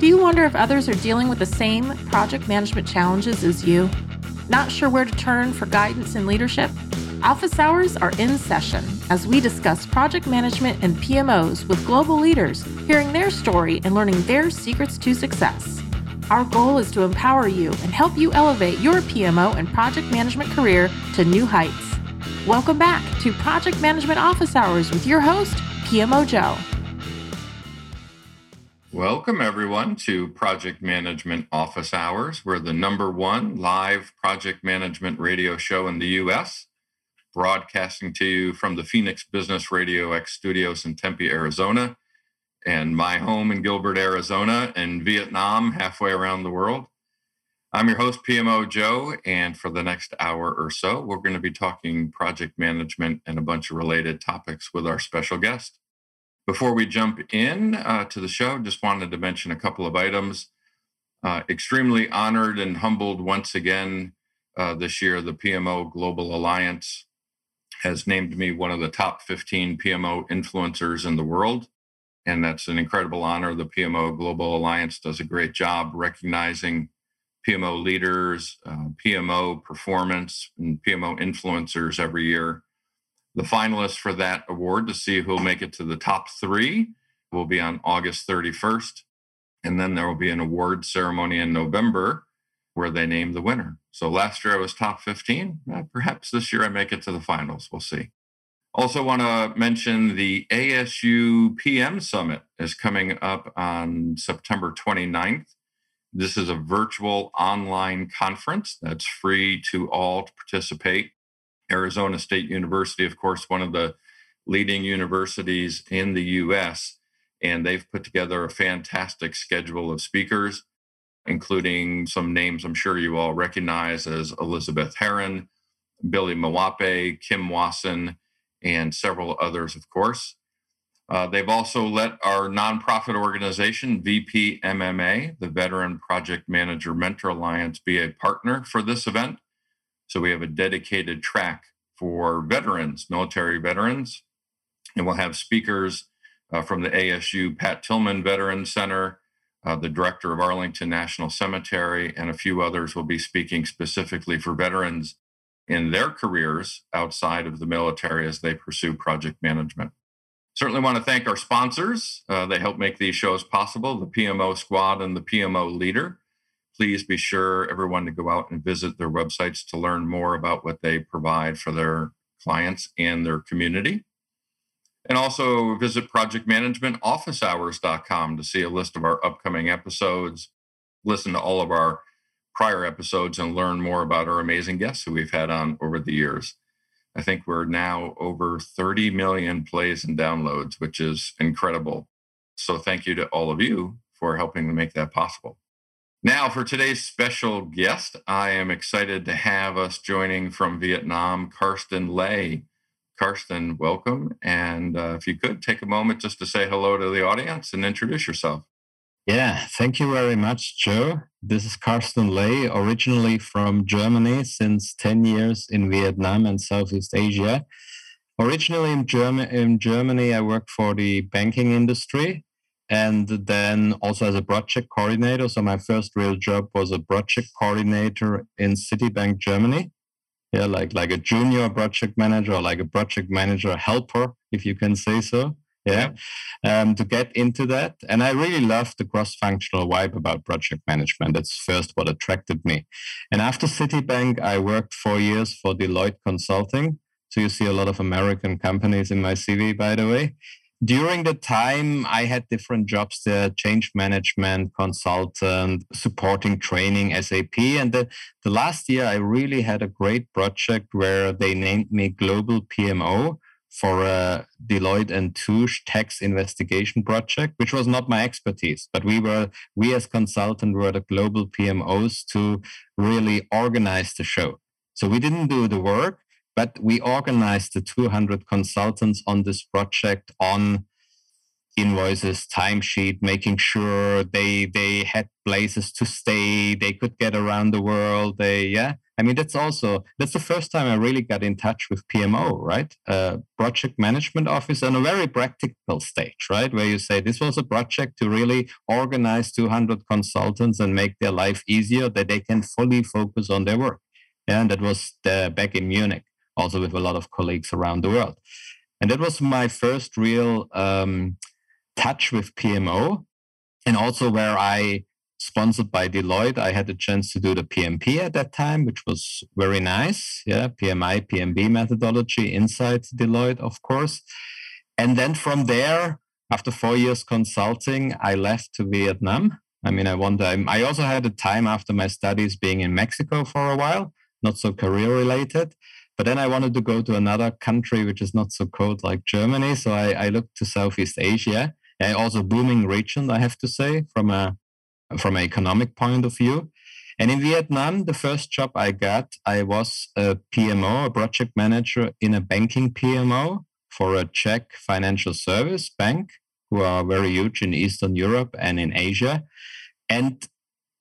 Do you wonder if others are dealing with the same project management challenges as you? Not sure where to turn for guidance and leadership? Office hours are in session as we discuss project management and PMOs with global leaders, hearing their story and learning their secrets to success. Our goal is to empower you and help you elevate your PMO and project management career to new heights. Welcome back to Project Management Office Hours with your host, PMO Joe. Welcome, everyone, to Project Management Office Hours. We're the number one live project management radio show in the U.S., broadcasting to you from the Phoenix Business Radio X studios in Tempe, Arizona, and my home in Gilbert, Arizona, and Vietnam, halfway around the world. I'm your host, PMO Joe, and for the next hour or so, we're going to be talking project management and a bunch of related topics with our special guest. Before we jump in uh, to the show, just wanted to mention a couple of items. Uh, extremely honored and humbled once again uh, this year, the PMO Global Alliance has named me one of the top 15 PMO influencers in the world. And that's an incredible honor. The PMO Global Alliance does a great job recognizing PMO leaders, uh, PMO performance, and PMO influencers every year. The finalists for that award to see who'll make it to the top three will be on August 31st. And then there will be an award ceremony in November where they name the winner. So last year I was top 15. Uh, perhaps this year I make it to the finals. We'll see. Also, want to mention the ASU PM Summit is coming up on September 29th. This is a virtual online conference that's free to all to participate. Arizona State University, of course, one of the leading universities in the US, and they've put together a fantastic schedule of speakers, including some names I'm sure you all recognize as Elizabeth Harrin, Billy Mwape, Kim Wasson, and several others, of course. Uh, they've also let our nonprofit organization, VPMMA, the Veteran Project Manager Mentor Alliance, be a partner for this event. So we have a dedicated track for veterans, military veterans, and we'll have speakers uh, from the ASU Pat Tillman Veteran Center, uh, the director of Arlington National Cemetery, and a few others will be speaking specifically for veterans in their careers outside of the military as they pursue project management. Certainly want to thank our sponsors. Uh, they help make these shows possible the PMO Squad and the PMO Leader please be sure everyone to go out and visit their websites to learn more about what they provide for their clients and their community. And also visit projectmanagementofficehours.com to see a list of our upcoming episodes, listen to all of our prior episodes, and learn more about our amazing guests who we've had on over the years. I think we're now over 30 million plays and downloads, which is incredible. So thank you to all of you for helping to make that possible. Now, for today's special guest, I am excited to have us joining from Vietnam, Carsten Ley. Carsten, welcome. And uh, if you could take a moment just to say hello to the audience and introduce yourself. Yeah, thank you very much, Joe. This is Carsten Ley, originally from Germany, since 10 years in Vietnam and Southeast Asia. Originally in, Germ- in Germany, I worked for the banking industry and then also as a project coordinator. So my first real job was a project coordinator in Citibank Germany. Yeah, like like a junior project manager or like a project manager helper, if you can say so. Yeah, um, to get into that, and I really loved the cross-functional vibe about project management. That's first what attracted me. And after Citibank, I worked four years for Deloitte Consulting. So you see a lot of American companies in my CV, by the way during the time i had different jobs there change management consultant supporting training sap and the, the last year i really had a great project where they named me global pmo for a deloitte and touche tax investigation project which was not my expertise but we were we as consultant were the global pmos to really organize the show. So we didn't do the work but we organized the 200 consultants on this project on invoices, timesheet, making sure they they had places to stay, they could get around the world. They yeah, I mean, that's also that's the first time I really got in touch with PMO, right? Uh, project management office on a very practical stage, right? Where you say this was a project to really organize 200 consultants and make their life easier, that they can fully focus on their work. Yeah, and that was the, back in Munich, also with a lot of colleagues around the world. And that was my first real um, touch with PMO, and also where I sponsored by Deloitte. I had the chance to do the PMP at that time, which was very nice. Yeah, PMI, PMB methodology inside Deloitte, of course. And then from there, after four years consulting, I left to Vietnam. I mean, I wonder, I also had a time after my studies being in Mexico for a while, not so career related. But then I wanted to go to another country which is not so cold like Germany. So I, I looked to Southeast Asia. And also booming region, I have to say, from a from an economic point of view. And in Vietnam, the first job I got, I was a PMO, a project manager in a banking PMO for a Czech financial service bank, who are very huge in Eastern Europe and in Asia. And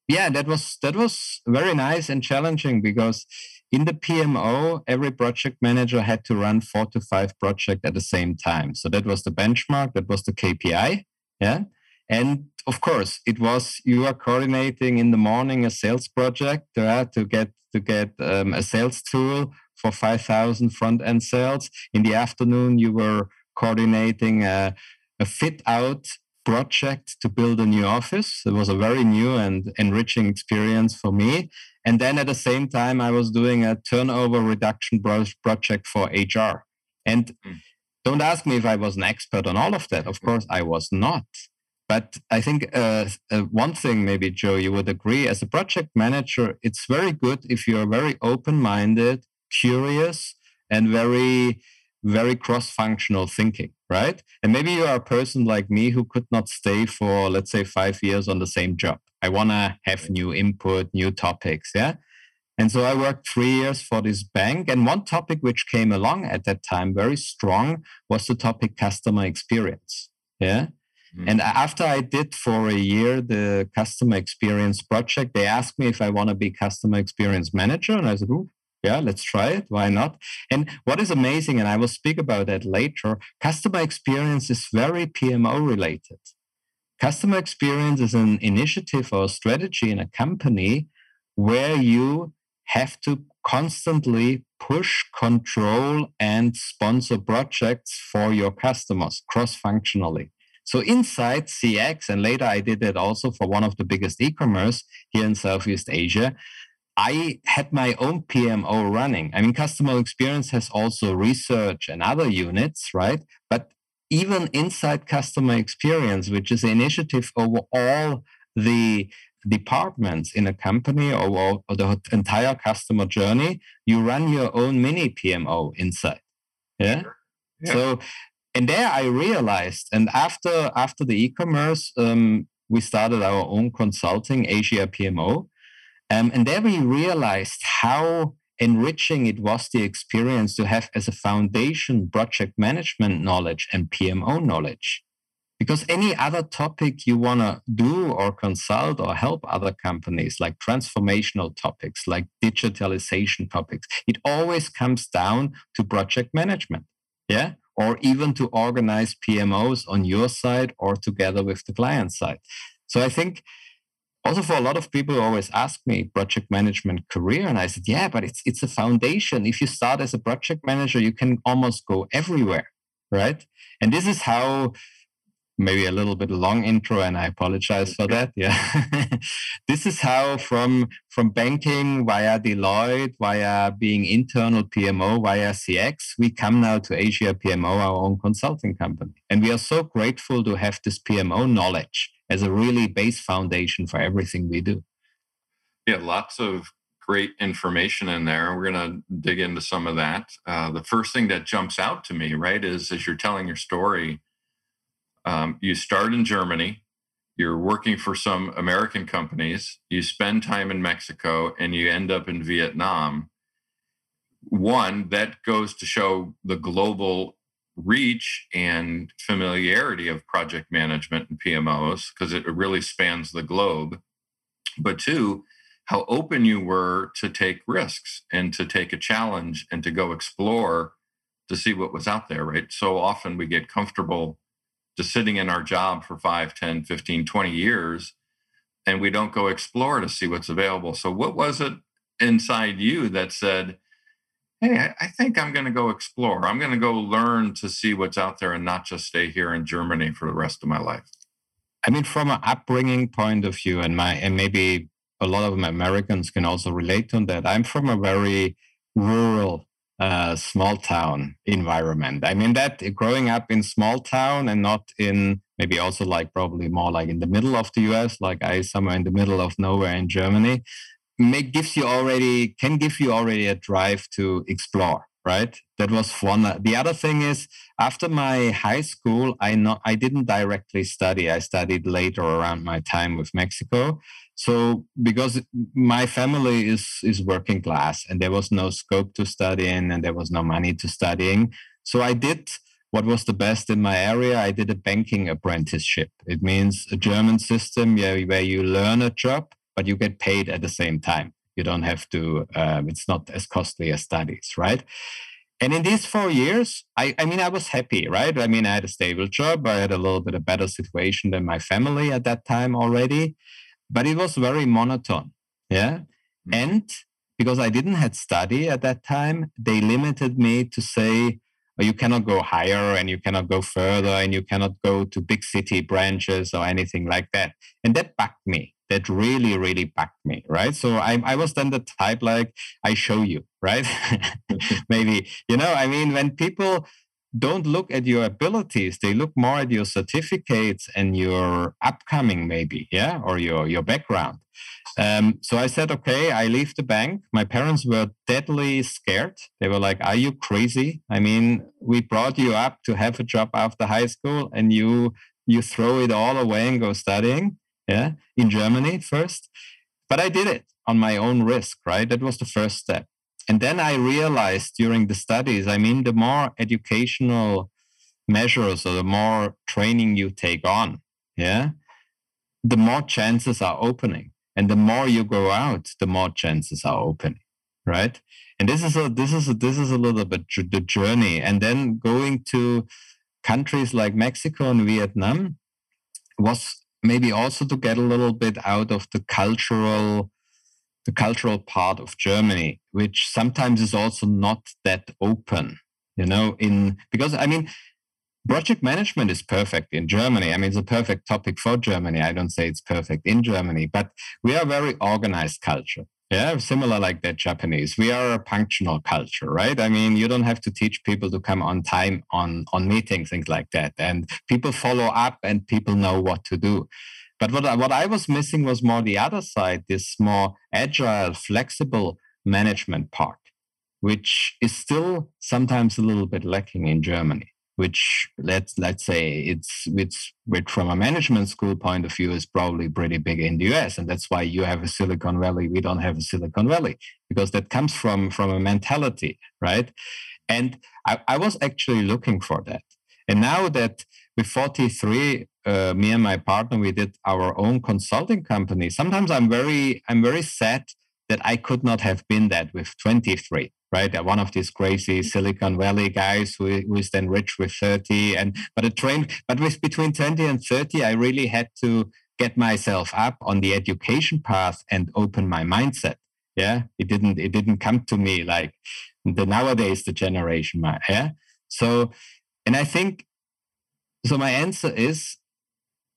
yeah, that was that was very nice and challenging because in the PMO, every project manager had to run four to five projects at the same time. So that was the benchmark, that was the KPI. Yeah. And of course, it was you are coordinating in the morning a sales project uh, to get to get um, a sales tool for 5,000 front end sales. In the afternoon, you were coordinating a, a fit out project to build a new office. It was a very new and enriching experience for me. And then at the same time, I was doing a turnover reduction project for HR. And mm. don't ask me if I was an expert on all of that. Of course, I was not. But I think uh, uh, one thing, maybe Joe, you would agree, as a project manager, it's very good if you're very open-minded, curious, and very, very cross-functional thinking, right? And maybe you are a person like me who could not stay for, let's say, five years on the same job. I want to have new input, new topics, yeah. And so I worked three years for this bank. And one topic which came along at that time very strong was the topic customer experience. Yeah. Mm-hmm. And after I did for a year the customer experience project, they asked me if I want to be customer experience manager. And I said, oh, yeah, let's try it. Why not? And what is amazing, and I will speak about that later, customer experience is very PMO related. Customer experience is an initiative or strategy in a company where you have to constantly push, control, and sponsor projects for your customers cross functionally. So inside CX, and later I did it also for one of the biggest e-commerce here in Southeast Asia, I had my own PMO running. I mean, customer experience has also research and other units, right? But even inside customer experience, which is an initiative over all the departments in a company or, or the entire customer journey, you run your own mini PMO inside. Yeah. yeah. So and there I realized, and after after the e-commerce, um, we started our own consulting, Asia PMO, um, and there we realized how enriching it was the experience to have as a foundation project management knowledge and PMO knowledge. Because any other topic you want to do or consult or help other companies, like transformational topics, like digitalization topics, it always comes down to project management. Yeah or even to organize PMOs on your side or together with the client side. So I think also for a lot of people who always ask me project management career and i said yeah but it's it's a foundation. If you start as a project manager you can almost go everywhere right? And this is how maybe a little bit long intro and i apologize for that yeah. This is how from from banking via deloitte via being internal pmo via cx we come now to asia pmo our own consulting company. And we are so grateful to have this pmo knowledge as a really base foundation for everything we do. Yeah lots of great information in there. We're going to dig into some of that. Uh, the first thing that jumps out to me right is as you're telling your story um, you start in Germany, you're working for some American companies, you spend time in Mexico, and you end up in Vietnam. One, that goes to show the global reach and familiarity of project management and PMOs because it really spans the globe. But two, how open you were to take risks and to take a challenge and to go explore to see what was out there, right? So often we get comfortable just sitting in our job for 5, 10, 15, 20 years and we don't go explore to see what's available. So what was it inside you that said, hey, I think I'm going to go explore. I'm going to go learn to see what's out there and not just stay here in Germany for the rest of my life. I mean, from an upbringing point of view, and my and maybe a lot of Americans can also relate to that. I'm from a very rural, uh, small town environment. I mean, that growing up in small town and not in maybe also like probably more like in the middle of the US, like I somewhere in the middle of nowhere in Germany make gives you already can give you already a drive to explore right? That was one the other thing is after my high school i not i didn't directly study. I studied later around my time with mexico. So because my family is is working class and there was no scope to study in and there was no money to studying so i did what was the best in my area. I did a banking apprenticeship. It means a german system where you learn a job but you get paid at the same time. You don't have to, um, it's not as costly as studies, right? And in these four years, I, I mean, I was happy, right? I mean, I had a stable job. I had a little bit of better situation than my family at that time already, but it was very monotone. Yeah. Mm-hmm. And because I didn't had study at that time, they limited me to say, well, you cannot go higher and you cannot go further and you cannot go to big city branches or anything like that. And that bugged me that really, really bugged me, right? So I, I was then the type like, I show you, right? Maybe, you know, I mean, when people don't look at your abilities, they look more at your certificates and your upcoming, maybe, yeah, or your, your background. Um, so I said, okay, I leave the bank. My parents were deadly scared. They were like, are you crazy? I mean, we brought you up to have a job after high school and you you throw it all away and go studying yeah, in Germany first. But I did it on my own risk, right? That was the first step. And then I realized during the studies, I mean, the more educational measures or the more training you take on, yeah, the more chances are opening. And the more you go out, the more chances are opening, right? And this is a this is a, this is a little bit the journey. And then going to countries like Mexico and Vietnam was maybe also to get a little bit out of the cultural the cultural part of Germany, which sometimes is also not that open, you know, in because I mean project management is perfect in Germany. I mean, it's a perfect topic for Germany. I don't say it's perfect in Germany, but we are a very organized culture. Yeah, similar like that Japanese. We are a functional culture, right? I mean, you don't have to teach people to come on time on on meetings, things like that, and people follow up and people know what to do. But what I, what I was missing was more the other side, this more agile, flexible management part, which is still sometimes a little bit lacking in Germany which let's let's say it's which from a management school point of view is probably pretty big in the US and that's why you have a Silicon Valley we don't have a Silicon Valley because that comes from from a mentality right? And I, I was actually looking for that. And now that with 43 uh, me and my partner we did our own consulting company sometimes I'm very I'm very sad that I could not have been that with 23 right? One of these crazy mm-hmm. Silicon Valley guys who, who is then rich with 30. And but a train, but with between 20 and 30, I really had to get myself up on the education path and open my mindset. Yeah. It didn't, it didn't come to me like the nowadays the generation. Yeah. So, and I think so my answer is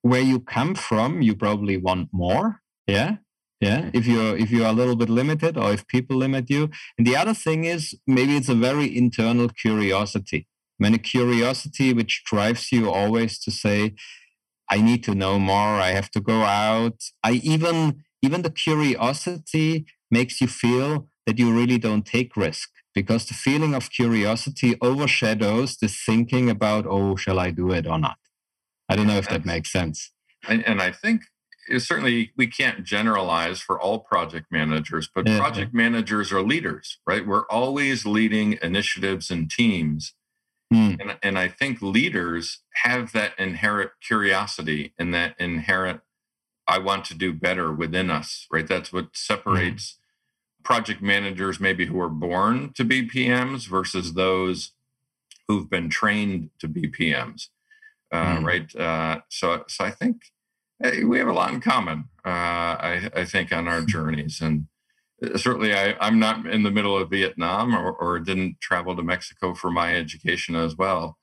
where you come from, you probably want more. Yeah yeah if you're if you're a little bit limited or if people limit you. And the other thing is maybe it's a very internal curiosity. I mean, a curiosity which drives you always to say i need to know more i have to go out i even even the curiosity makes you feel that you really don't take risk because the feeling of curiosity overshadows the thinking about oh shall i do it or not? I don't know if that makes sense. And, and i think certainly we can't generalize for all project managers, but yeah. project managers are leaders, right? We're always leading initiatives and teams. Mm. And, and I think leaders have that inherent curiosity and that inherent I want to do better within us, right? That's what separates mm-hmm. project managers, maybe who are born to be PMs versus those who've been trained to be PMs, uh, mm-hmm. right? Uh, so, so I think hey, we have a lot in common. Uh, I, I, think on our journeys, and certainly I, am not in the middle of Vietnam or, or, didn't travel to Mexico for my education as well,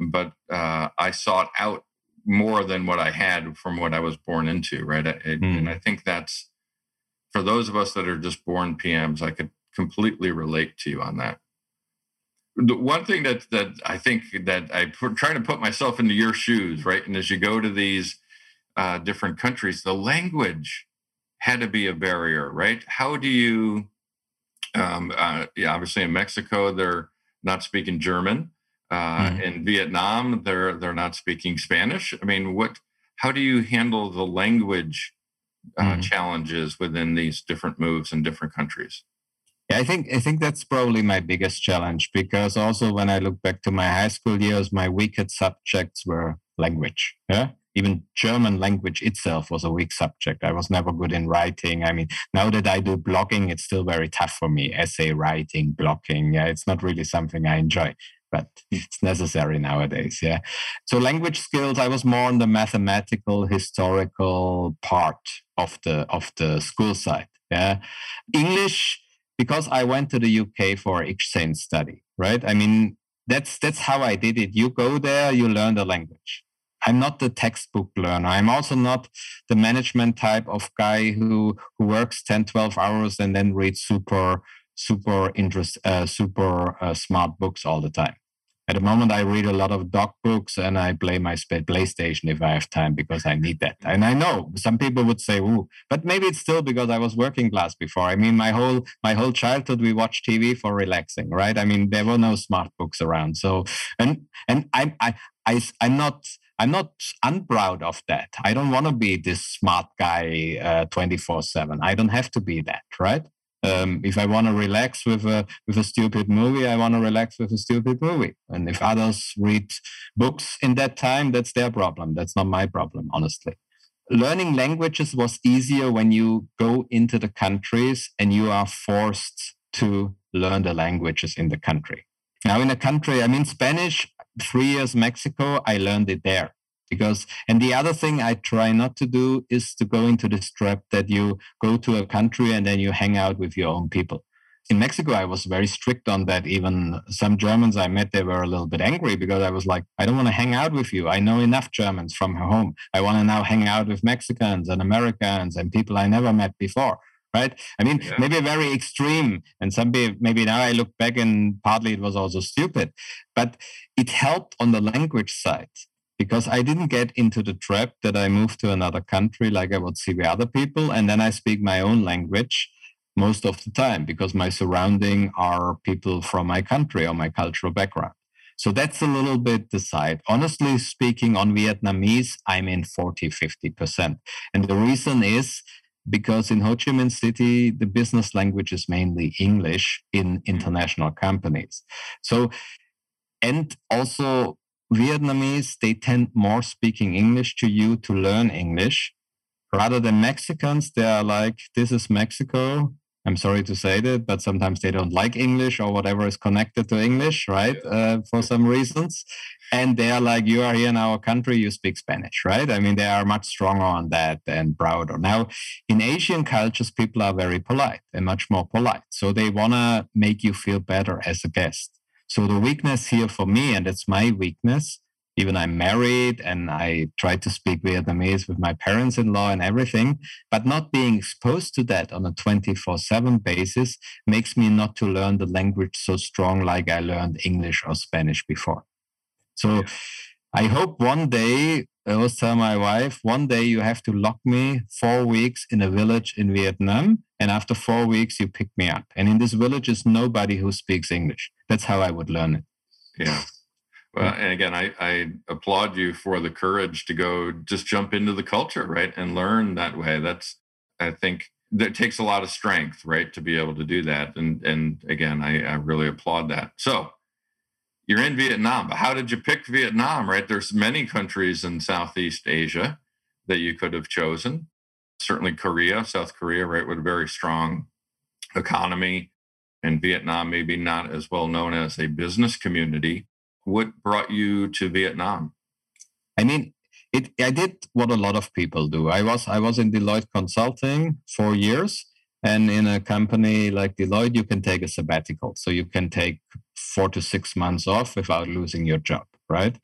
but uh, I sought out more than what I had from what I was born into, right? I, mm. And I think that's for those of us that are just born PMs, I could completely relate to you on that. The one thing that that I think that I put, trying to put myself into your shoes, right? And as you go to these uh, different countries, the language had to be a barrier, right? How do you? Um, uh, yeah, obviously in Mexico, they're not speaking German. Uh, mm. In Vietnam, they're they're not speaking Spanish. I mean, what? How do you handle the language uh, mm. challenges within these different moves in different countries? Yeah, I think I think that's probably my biggest challenge because also when I look back to my high school years, my weakest subjects were language. Yeah, even German language itself was a weak subject. I was never good in writing. I mean, now that I do blogging, it's still very tough for me. Essay writing, blogging, yeah, it's not really something I enjoy but it's necessary nowadays. Yeah. So language skills, I was more on the mathematical, historical part of the of the school side. Yeah. English, because I went to the UK for exchange study, right? I mean, that's that's how I did it. You go there, you learn the language. I'm not the textbook learner. I'm also not the management type of guy who who works 10, 12 hours and then reads super super interest, uh, super uh, smart books all the time. At the moment, I read a lot of doc books and I play my PlayStation if I have time because I need that. And I know some people would say, "Ooh," but maybe it's still because I was working class before. I mean, my whole my whole childhood we watched TV for relaxing, right? I mean, there were no smart books around. So, and and I I, I I'm not. I'm not unproud of that. I don't want to be this smart guy 24 uh, 7. I don't have to be that, right? Um, if I want to relax with a with a stupid movie, I want to relax with a stupid movie. And if others read books in that time, that's their problem. That's not my problem, honestly. Learning languages was easier when you go into the countries and you are forced to learn the languages in the country. Now, in a country, I mean, Spanish, three years Mexico, I learned it there. Because and the other thing i try not to do is to go into this trap that you go to a country and then you hang out with your own people. In mexico i was very strict on that. Even some germans i met they were a little bit angry because i was like i don't want to hang out with you. I know enough germans from home. I want to now hang out with mexicans and americans and people i never met before right i mean yeah. maybe very extreme and some maybe now i look back and partly it was also stupid but it helped on the language side because I didn't get into the trap that I moved to another country like I would see with other people. And then I speak my own language most of the time because my surrounding are people from my country or my cultural background. So that's a little bit the side. Honestly speaking, on Vietnamese, I'm in 40, 50%. And the reason is because in Ho Chi Minh City, the business language is mainly English in mm-hmm. international companies. So, and also Vietnamese, they tend more speaking English to you to learn English rather than Mexicans. They are like, this is Mexico. I'm sorry to say that, but sometimes they don't like English or whatever is connected to English, right? Uh, for some reasons. And they are like, you are here in our country, you speak Spanish, right? I mean, they are much stronger on that and prouder. Now, in Asian cultures, people are very polite and much more polite. So they want to make you feel better as a guest. So the weakness here for me, and it's my weakness, even I'm married and I try to speak Vietnamese with my parents in law and everything, but not being exposed to that on a 24 7 basis makes me not to learn the language so strong like I learned English or Spanish before. So I hope one day, I always tell my wife, one day you have to lock me four weeks in a village in Vietnam. And after four weeks, you pick me up. And in this village is nobody who speaks English. That's how I would learn it. Yeah. Well, and again, I, I applaud you for the courage to go just jump into the culture, right? And learn that way. That's, I think, that takes a lot of strength, right, to be able to do that. And and again, I, I really applaud that. So you're in Vietnam, but how did you pick Vietnam, right? There's many countries in Southeast Asia that you could have chosen. certainly Korea, South Korea, right, with a very strong economy, and Vietnam maybe not as well known as a business community. What brought you to Vietnam? I mean, it, I did what a lot of people do. I was I was in Deloitte Consulting for years, and in a company like Deloitte, you can take a sabbatical, so you can take four to six months off without losing your job, right?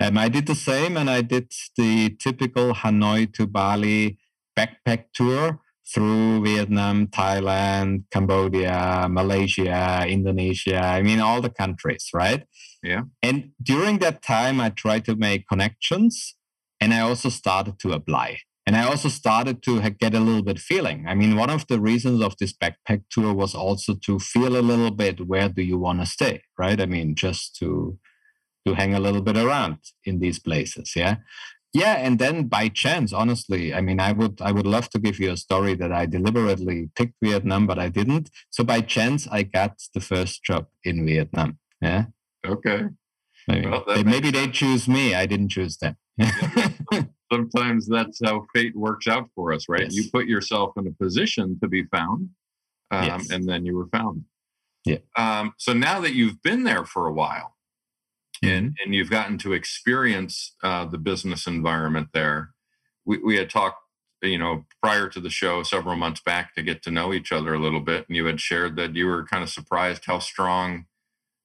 And I did the same, and I did the typical Hanoi to Bali backpack tour through Vietnam, Thailand, Cambodia, Malaysia, Indonesia. I mean, all the countries, right? Yeah. And during that time, I tried to make connections and I also started to apply. And I also started to get a little bit feeling. I mean, one of the reasons of this backpack tour was also to feel a little bit where do you want to stay, right? I mean, just to to hang a little bit around in these places, yeah yeah and then by chance honestly i mean i would i would love to give you a story that i deliberately picked vietnam but i didn't. So by chance i got the first job in vietnam. Yeah. Okay. Maybe, well, they, maybe they choose me. I didn't choose them. Sometimes that's how fate works out for us right? Yes. you put yourself in a position to be found um, yes. and then you were found. Yeah. Um, so now that you've been there for a while and mm-hmm. and you've gotten to experience uh, the business environment there. We we had talked, you know, prior to the show several months back to get to know each other a little bit, and you had shared that you were kind of surprised how strong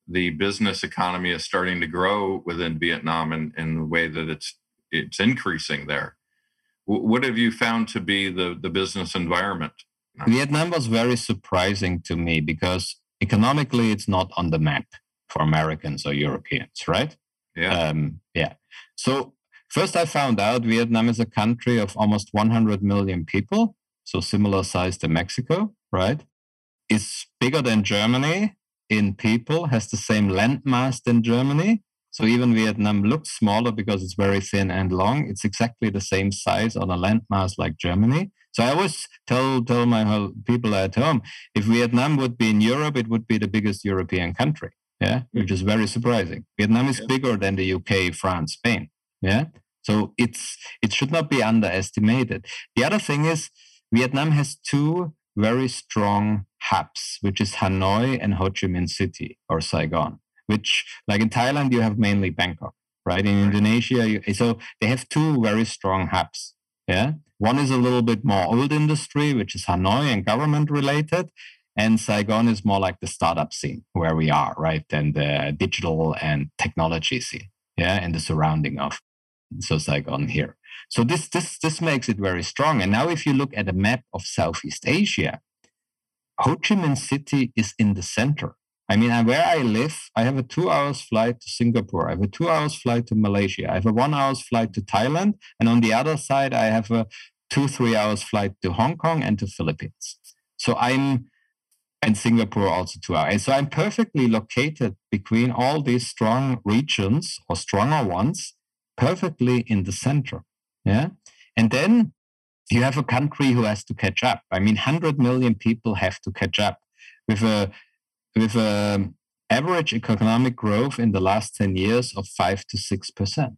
the business economy is starting to grow within Vietnam and in the way that it's it's increasing there. what have you found to be the the business environment? Vietnam was very surprising to me because economically it's not on the map for Americans or Europeans, right? Yeah. Um, yeah. So first, I found out Vietnam is a country of almost 100 million people, so similar size to Mexico, right? Is bigger than Germany in people, has the same landmass than Germany. So even Vietnam looks smaller because it's very thin and long. It's exactly the same size on a landmass like Germany. So I always tell tell my people at home, if Vietnam would be in Europe, it would be the biggest European country yeah, which is very surprising. Vietnam is bigger than the UK, France, Spain. Yeah, so it's it should not be underestimated. The other thing is Vietnam has two very strong hubs, which is Hanoi and Ho Chi Minh City or Saigon. Which, like in Thailand, you have mainly Bangkok, right? In Indonesia, you, so they have two very strong hubs. Yeah, one is a little bit more old industry, which is Hanoi and government related, and Saigon is more like the startup scene where we are, right? And the digital and technology scene, yeah, and the surrounding of so Saigon here. So this this this makes it very strong. And now if you look at a map of Southeast Asia, Ho Chi Minh City is in the center. I mean, where I live, I have a two hours flight to Singapore. I have a two hours flight to Malaysia. I have a one hours flight to Thailand. And on the other side, I have a two, three hours flight to Hong Kong and to Philippines. So I'm and Singapore also two hours. So I'm perfectly located between all these strong regions or stronger ones, perfectly in the center. Yeah. And then you have a country who has to catch up. I mean, 100 million people have to catch up with a with a average economic growth in the last 10 years of 5 to 6%.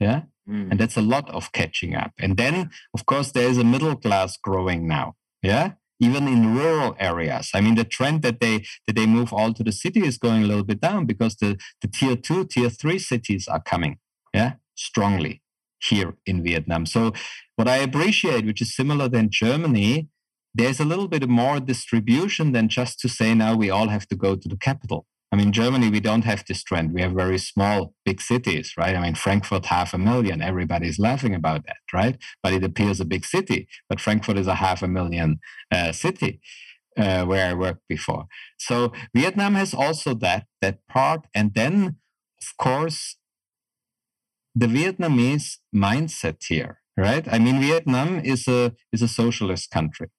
Yeah. Mm. And that's a lot of catching up. And then, of course, there is a middle class growing now. Yeah even in rural areas. I mean, the trend that they that they move all to the city is going a little bit down because the, the tier two, tier three cities are coming, yeah, strongly here in Vietnam. So what I appreciate, which is similar than Germany, there's a little bit more distribution than just to say now we all have to go to the capital. I mean, Germany, we don't have this trend. We have very small, big cities, right? I mean, Frankfurt, half a million. Everybody's laughing about that, right? But it appears a big city. But Frankfurt is a half a million uh, city uh, where I worked before. So Vietnam has also that that part, and then, of course, the Vietnamese mindset here, right? I mean, Vietnam is a is a socialist country,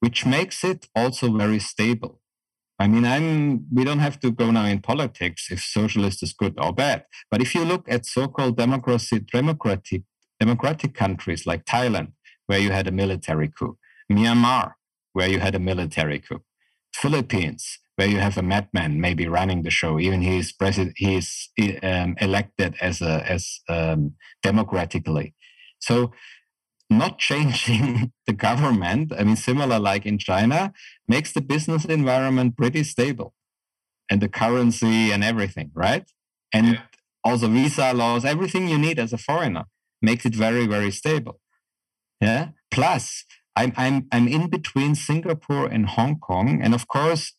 which makes it also very stable I mean, I'm. We don't have to go now in politics if socialist is good or bad. But if you look at so-called democracy, democratic, democratic countries like Thailand, where you had a military coup, Myanmar, where you had a military coup, Philippines, where you have a madman maybe running the show, even he is president, he is um, elected as a as um, democratically. So not changing the government, I mean, similar like in China, makes the business environment pretty stable and the currency and everything, right? And yeah. also visa laws, everything you need as a foreigner makes it very, very stable. Yeah. Plus, I'm, I'm, I'm in between Singapore and Hong Kong. And of course,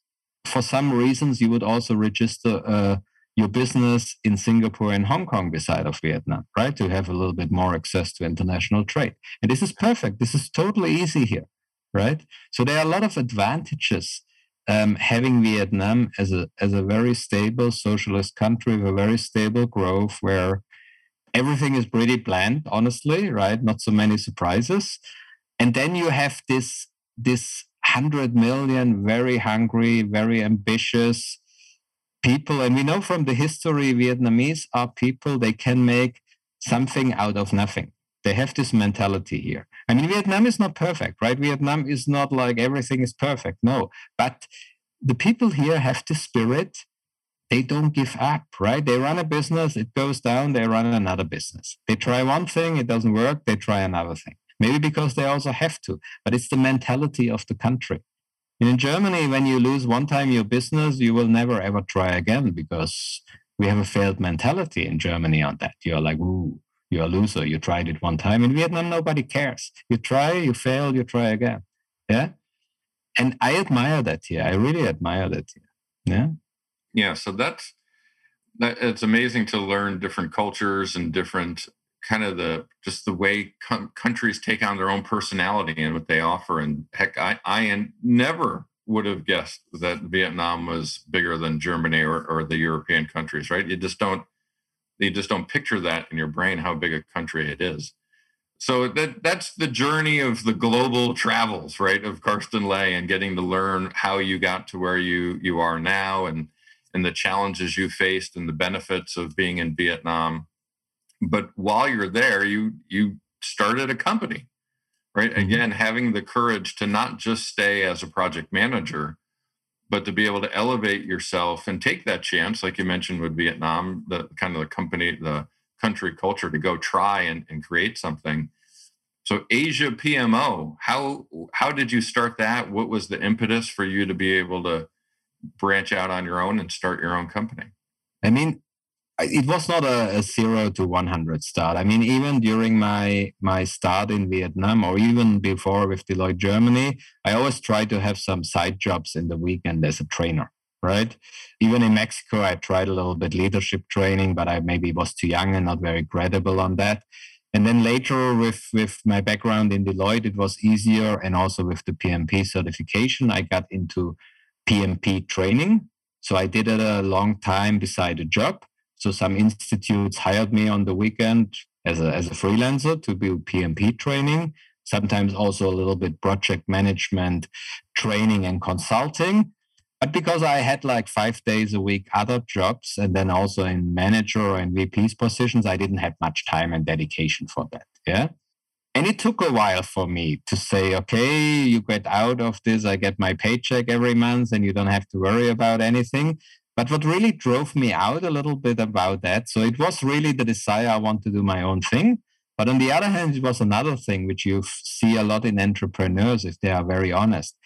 for some reasons, you would also register uh, your business in Singapore and Hong Kong beside of Vietnam, right? To have a little bit more access to international trade. And this is perfect. This is totally easy here, right? So there are a lot of advantages um, having Vietnam as a as a very stable socialist country with a very stable growth where everything is pretty planned, honestly, right? Not so many surprises. And then you have this this hundred million very hungry, very ambitious people, and we know from the history, Vietnamese are people, they can make something out of nothing. They have this mentality here. I mean, Vietnam is not perfect, right? Vietnam is not like everything is perfect. No. But the people here have the spirit. They don't give up, right? They run a business, it goes down, they run another business. They try one thing, it doesn't work, they try another thing. Maybe because they also have to, but it's the mentality of the country. In Germany, when you lose one time your business, you will never ever try again because we have a failed mentality in Germany on that. You're like, ooh, you're a loser. You tried it one time. In Vietnam, nobody cares. You try, you fail, you try again. Yeah. And I admire that here. I really admire that here. Yeah. Yeah. So that's, that, it's amazing to learn different cultures and different kind of the just the way com- countries take on their own personality and what they offer. And heck, I I never would have guessed that Vietnam was bigger than Germany or, or the European countries. Right? You just don't you just don't picture that in your brain how big a country it is. So that that's the journey of the global travels, right? Of Carsten Ley and getting to learn how you got to where you you are now and and the challenges you faced and the benefits of being in Vietnam but while you're there you you started a company right? Mm-hmm. again having the courage to not just stay as a project manager but to be able to elevate yourself and take that chance like you mentioned with vietnam the kind of the company the country culture to go try and, and create something. So asia pmo how how did you start that? What was the impetus for you to be able to branch out on your own and start your own company? I mean it was not a, a, zero to 100 start. I mean, even during my my start in Vietnam or even before with Deloitte Germany, I always try to have some side jobs in the weekend as a trainer, right? Even in Mexico, I tried a little bit leadership training, but I maybe was too young and not very credible on that. And then later, with with my background in Deloitte, it was easier, and also with the PMP certification, I got into PMP training. So I did it a long time beside a job so some institutes hired me on the weekend as a, as a freelancer to do PMP training, sometimes also a little bit project management training and consulting. But because I had like five days a week other jobs and then also in manager and VP's positions, I didn't have much time and dedication for that. Yeah. And it took a while for me to say, okay, you get out of this, I get my paycheck every month and you don't have to worry about anything. But what really drove me out a little bit about that, so it was really the desire I want to do my own thing. But on the other hand, it was another thing which you see a lot in entrepreneurs, if they are very honest.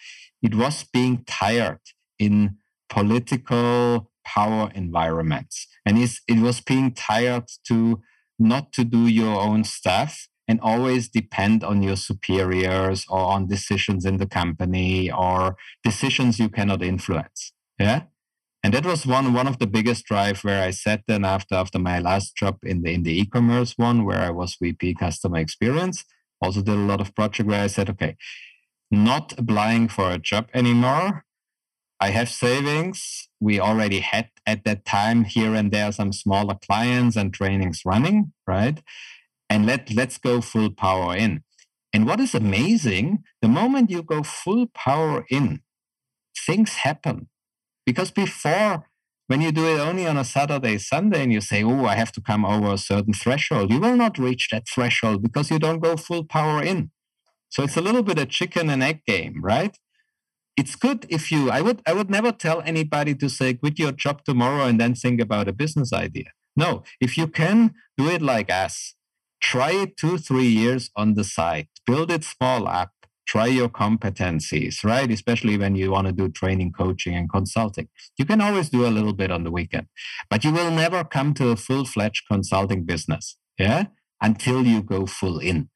It was being tired in political power environments. And it was being tired to not to do your own stuff and always depend on your superiors or on decisions in the company or decisions you cannot influence. Yeah and that was one one of the biggest drive where I sat then after after my last job in the in the e-commerce one where I was VP customer experience. Also did a lot of project where I said, okay, not applying for a job anymore. I have savings. We already had at that time here and there some smaller clients and trainings running, right? And let let's go full power in. And what is amazing, the moment you go full power in, things happen because before, when you do it only on a Saturday, Sunday, and you say, oh, I have to come over a certain threshold, you will not reach that threshold because you don't go full power in. So it's a little bit a chicken and egg game, right? It's good if you, I would, I would never tell anybody to say, quit your job tomorrow and then think about a business idea. No, if you can do it like us, try it two, three years on the side, build it small up, try your competencies, right? Especially when you want to do training, coaching, and consulting. You can always do a little bit on the weekend, but you will never come to a full fledged consulting business, yeah, until you go full in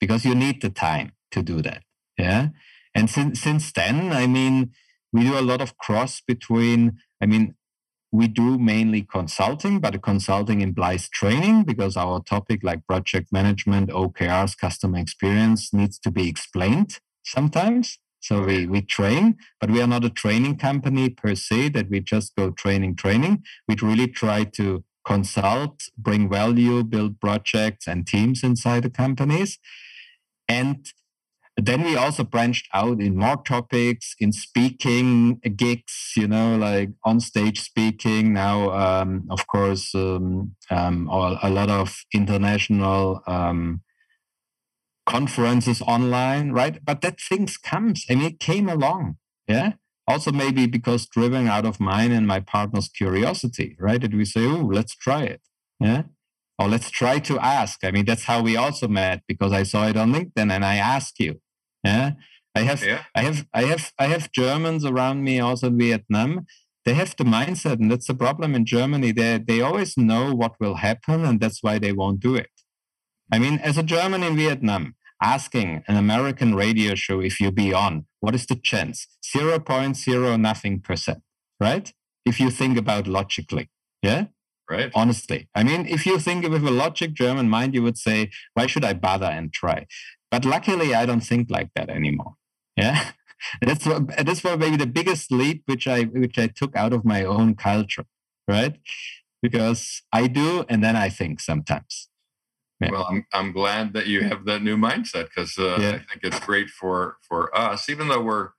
because you need the time to do that, yeah. And since, since then, I mean, we do a lot of cross between, I mean, we do mainly consulting, but consulting implies training because our topic, like project management, OKRs, customer experience, needs to be explained sometimes. So we, we train, but we are not a training company per se that we just go training, training. We really try to consult, bring value, build projects and teams inside the companies. And then we also branched out in more topics in speaking gigs you know like on stage speaking now um, of course um, um, a lot of international um, conferences online right but that things comes I mean, it came along yeah also maybe because driven out of mine and my partner's curiosity right that we say oh let's try it yeah or let's try to ask. I mean, that's how we also met because I saw it on LinkedIn and I asked you. Yeah. I have yeah. I have I have I have Germans around me also in Vietnam. They have the mindset, and that's the problem in Germany. They they always know what will happen, and that's why they won't do it. I mean, as a German in Vietnam, asking an American radio show if you be on, what is the chance? 0.0 nothing percent, right? If you think about logically. Yeah. Right. Honestly. I mean, if you think with a logic German mind, you would say, why should I bother and try? But luckily, I don't think like that anymore. Yeah, that's what, that's what maybe the biggest leap which I which I took out of my own culture, right? Because I do, and then I think sometimes. Yeah. Well, I'm I'm glad that you have that new mindset because uh, yeah. I think it's great for for us. Even though we're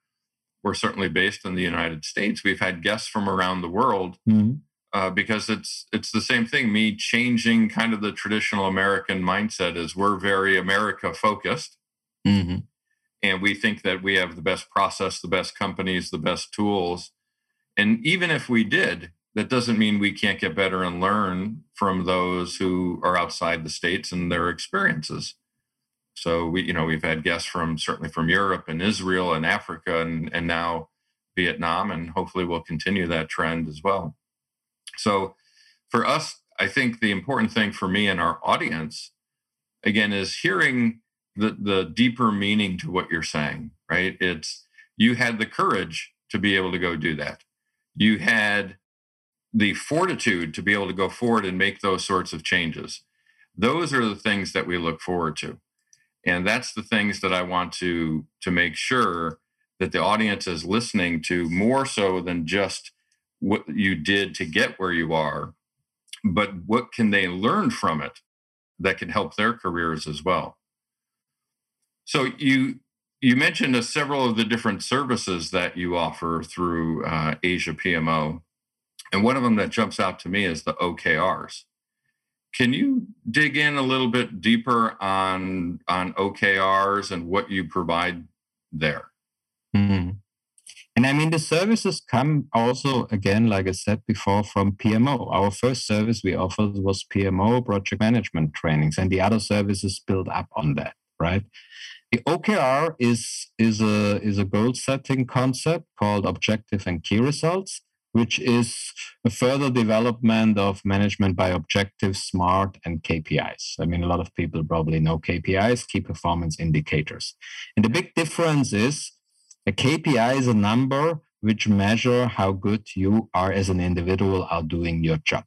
we're certainly based in the United States, we've had guests from around the world. Mm-hmm uh, because it's it's the same thing. Me changing kind of the traditional American mindset is we're very America focused, mm-hmm. and we think that we have the best process, the best companies, the best tools, and even if we did, that doesn't mean we can't get better and learn from those who are outside the states and their experiences. So we, you know, we've had guests from certainly from Europe and Israel and Africa and and now Vietnam, and hopefully we'll continue that trend as well. So for us, I think the important thing for me and our audience, again, is hearing the, the deeper meaning to what you're saying, right? It's you had the courage to be able to go do that. You had the fortitude to be able to go forward and make those sorts of changes. Those are the things that we look forward to. And that's the things that I want to to make sure that the audience is listening to more so than just what you did to get where you are, but what can they learn from it that can help their careers as well. So you you mentioned uh, several of the different services that you offer through uh, Asia PMO, and one of them that jumps out to me is the OKRs. Can you dig in a little bit deeper on on OKRs and what you provide there? Mm-hmm. And I mean, the services come also, again, like I said before, from PMO. Our first service we offered was PMO project management trainings, and the other services build up on that, right? The OKR is, is, a, is a goal setting concept called objective and key results, which is a further development of management by objectives, SMART, and KPIs. I mean, a lot of people probably know KPIs, key performance indicators. And the big difference is a KPI is a number which measure how good you are as an individual are doing your job.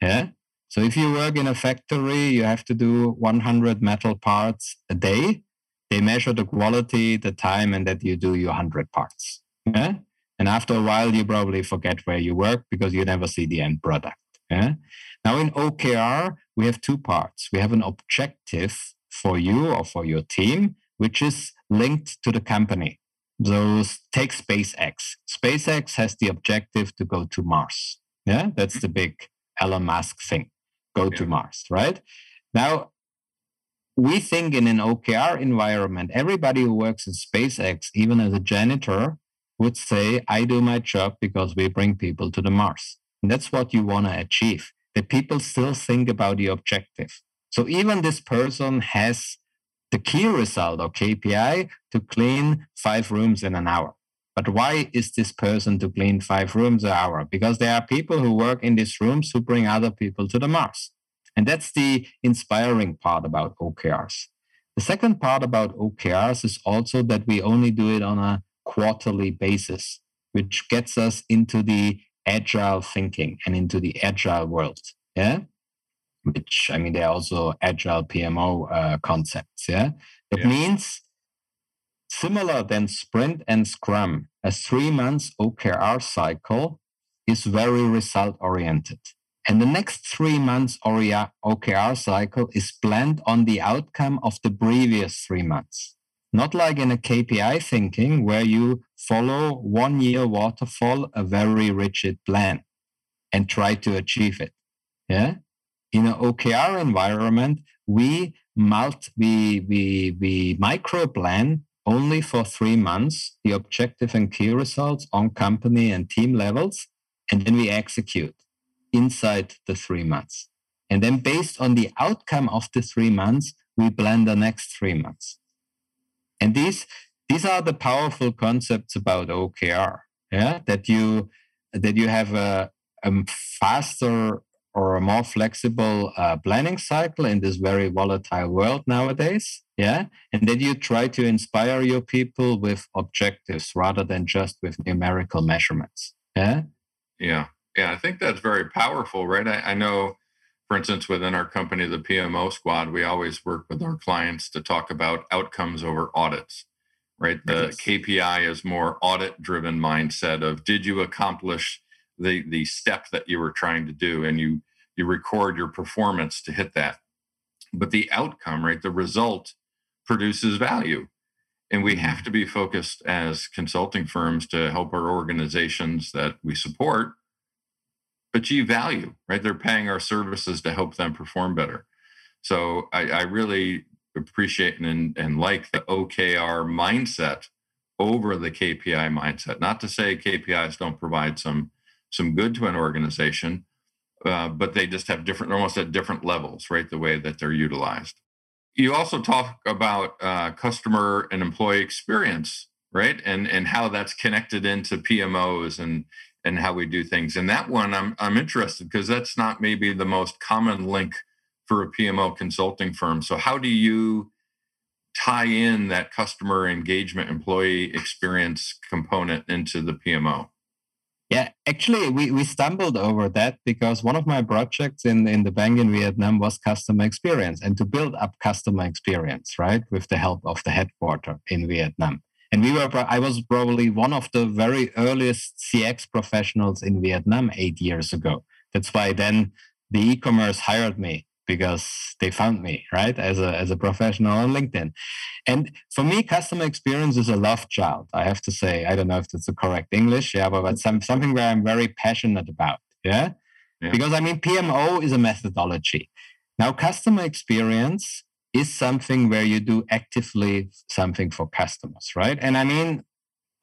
Yeah. So if you work in a factory, you have to do 100 metal parts a day. They measure the quality, the time, and that you do your 100 parts. Yeah. And after a while, you probably forget where you work because you never see the end product. Yeah. Now in OKR, we have two parts. We have an objective for you or for your team, which is linked to the company. So take SpaceX. SpaceX has the objective to go to Mars. Yeah, that's the mm-hmm. big Elon Musk thing. Go yeah. to Mars, right? Now, we think in an OKR environment, everybody who works in SpaceX, even as a janitor, would say, I do my job because we bring people to the Mars. And that's what you want to achieve, that people still think about the objective. So even this person has the key result or KPI to clean five rooms in an hour. But why is this person to clean five rooms an hour? Because there are people who work in these rooms who bring other people to the Mars. And that's the inspiring part about OKRs. The second part about OKRs is also that we only do it on a quarterly basis, which gets us into the agile thinking and into the agile world. Yeah. Which I mean, they're also agile PMO uh, concepts. Yeah. That yeah. means similar than sprint and scrum, a three months OKR cycle is very result oriented. And the next three months OKR cycle is planned on the outcome of the previous three months. Not like in a KPI thinking where you follow one year waterfall, a very rigid plan and try to achieve it. Yeah. In an OKR environment, we multi, we, we, we micro plan only for three months the objective and key results on company and team levels, and then we execute inside the three months. And then based on the outcome of the three months, we plan the next three months. And these these are the powerful concepts about OKR. Yeah, that you that you have a, a faster or a more flexible uh, planning cycle in this very volatile world nowadays. Yeah, and that you try to inspire your people with objectives rather than just with numerical measurements. Yeah. Yeah. Yeah, I think that's very powerful, right? I, I, know, for instance, within our company, the PMO squad, we always work with our clients to talk about outcomes over audits, right? The yes. KPI is more audit driven mindset of did you accomplish the the step that you were trying to do, and you you record your performance to hit that. But the outcome, right, the result produces value. And we have mm-hmm. to be focused as consulting firms to help our organizations that we support achieve value, right? They're paying our services to help them perform better. So I, I really appreciate and, and like the OKR mindset over the KPI mindset. Not to say KPIs don't provide some some good to an organization, uh, but they just have different, almost at different levels, right? The way that they're utilized. You also talk about uh, customer and employee experience, right? And and how that's connected into PMOs and and how we do things. And that one, I'm I'm interested because that's not maybe the most common link for a PMO consulting firm. So how do you tie in that customer engagement, employee experience component into the PMO? Yeah, actually, we, we stumbled over that because one of my projects in, in the bank in Vietnam was customer experience and to build up customer experience, right, with the help of the headquarter in Vietnam. And we were, I was probably one of the very earliest CX professionals in Vietnam eight years ago. That's why then the e-commerce hired me because they found me right as a as a professional on linkedin and for me customer experience is a love child i have to say i don't know if that's the correct english yeah but, some, something where i'm very passionate about yeah? yeah because i mean pmo is a methodology now customer experience is something where you do actively something for customers, right? And I mean,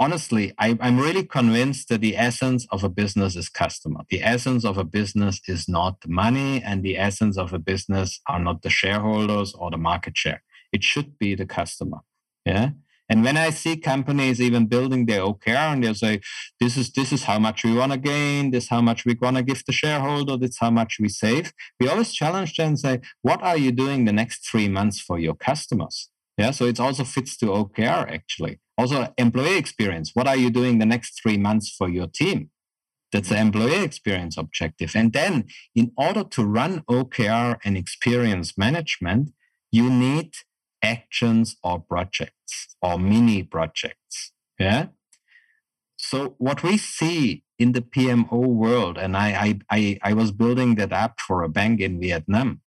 honestly, I, am really convinced that the essence of a business is customer. The essence of a business is not money, and the essence of a business are not the shareholders or the market share. It should be the customer. Yeah. And when I see companies even building their OKR and they'll say, this is this is how much we want to gain, this is how much we want to give the shareholder, this is how much we save. We always challenge them and say, what are you doing the next three months for your customers? Yeah, so it also fits to OKR actually. Also, employee experience. What are you doing the next three months for your team? That's the employee experience objective. And then, in order to run OKR and experience management, you need actions or projects or mini projects. Yeah. So what we see in the PMO world, and I, I, I, I was building that app for a bank in Vietnam,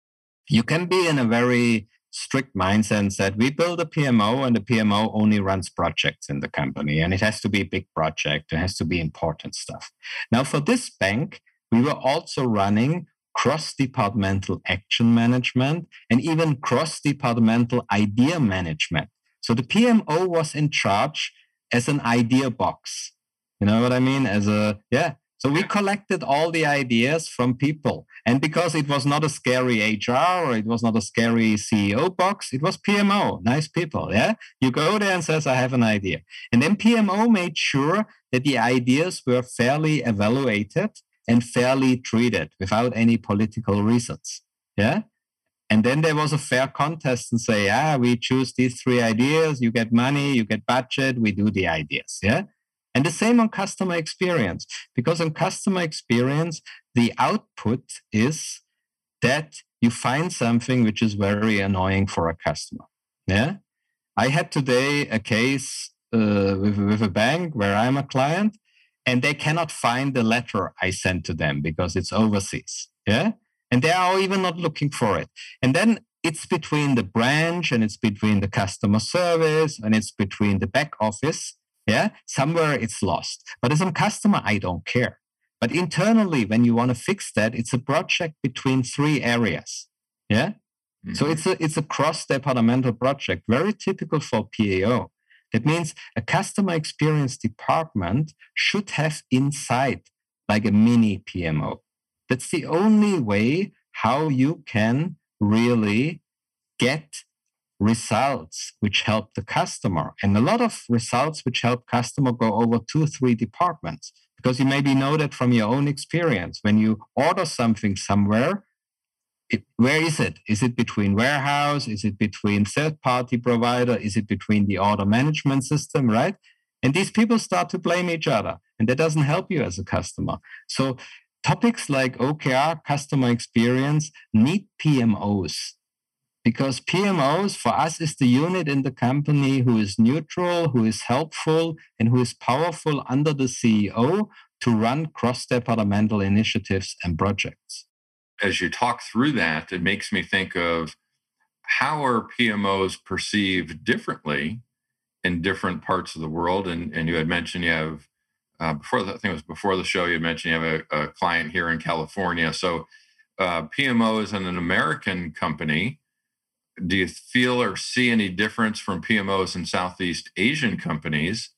you can be in a very strict mindset said we build a PMO and the PMO only runs projects in the company and it has to be a big project, it has to be important stuff. Now for this bank, we were also running cross departmental action management, and even cross departmental idea management. So the PMO was in charge as an idea box. You know what I mean? As a, yeah. So we collected all the ideas from people. And because it was not a scary HR or it was not a scary CEO box, it was PMO, nice people. Yeah. You go there and says, I have an idea. And then PMO made sure that the ideas were fairly evaluated and fairly treated without any political reasons. Yeah. And then there was a fair contest and say, ah, we choose these three ideas, you get money, you get budget, we do the ideas. Yeah. And the same on customer experience, because on customer experience, the output is that you find something which is very annoying for a customer. Yeah. I had today a case uh, with, with a bank where I'm a client and they cannot find the letter I sent to them because it's overseas. Yeah. And they are even not looking for it. And then it's between the branch and it's between the customer service and it's between the back office yeah, somewhere it's lost. But as a customer, I don't care. But internally, when you want to fix that, it's a project between three areas. Yeah. Mm-hmm. So it's a it's a cross-departmental project, very typical for PMO. That means a customer experience department should have inside like a mini PMO. That's the only way how you can really get results which help the customer. And a lot of results which help customer go over two three departments. Because you maybe know that from your own experience. When you order something somewhere it, where is it? Is it between warehouse? Is it between third party provider? Is it between the order management system right? And these people start to blame each other. And that doesn't help you as a customer. So topics like okr customer experience need pmos because PMOs for us is the unit in the company who is neutral, who is helpful, and who is powerful under the CEO to run cross departmental initiatives and projects. As you talk through that, it makes me think of how are PMOs perceived differently in different parts of the world? And, and you had mentioned you have, uh, before the, I think it was before the show, you mentioned you have a, a client here in California. So uh, PMO is an American company do you feel or see any difference from PMOs in Southeast Asian companies?